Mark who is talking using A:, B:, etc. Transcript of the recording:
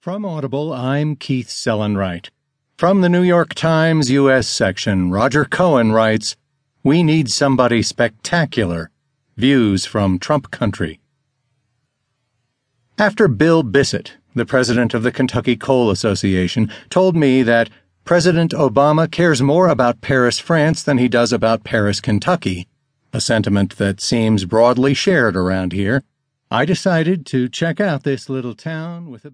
A: From Audible, I'm Keith Sellon-Wright. From the New York Times U.S. section, Roger Cohen writes, We need somebody spectacular. Views from Trump country. After Bill Bissett, the president of the Kentucky Coal Association, told me that President Obama cares more about Paris, France than he does about Paris, Kentucky, a sentiment that seems broadly shared around here, I decided to check out this little town with a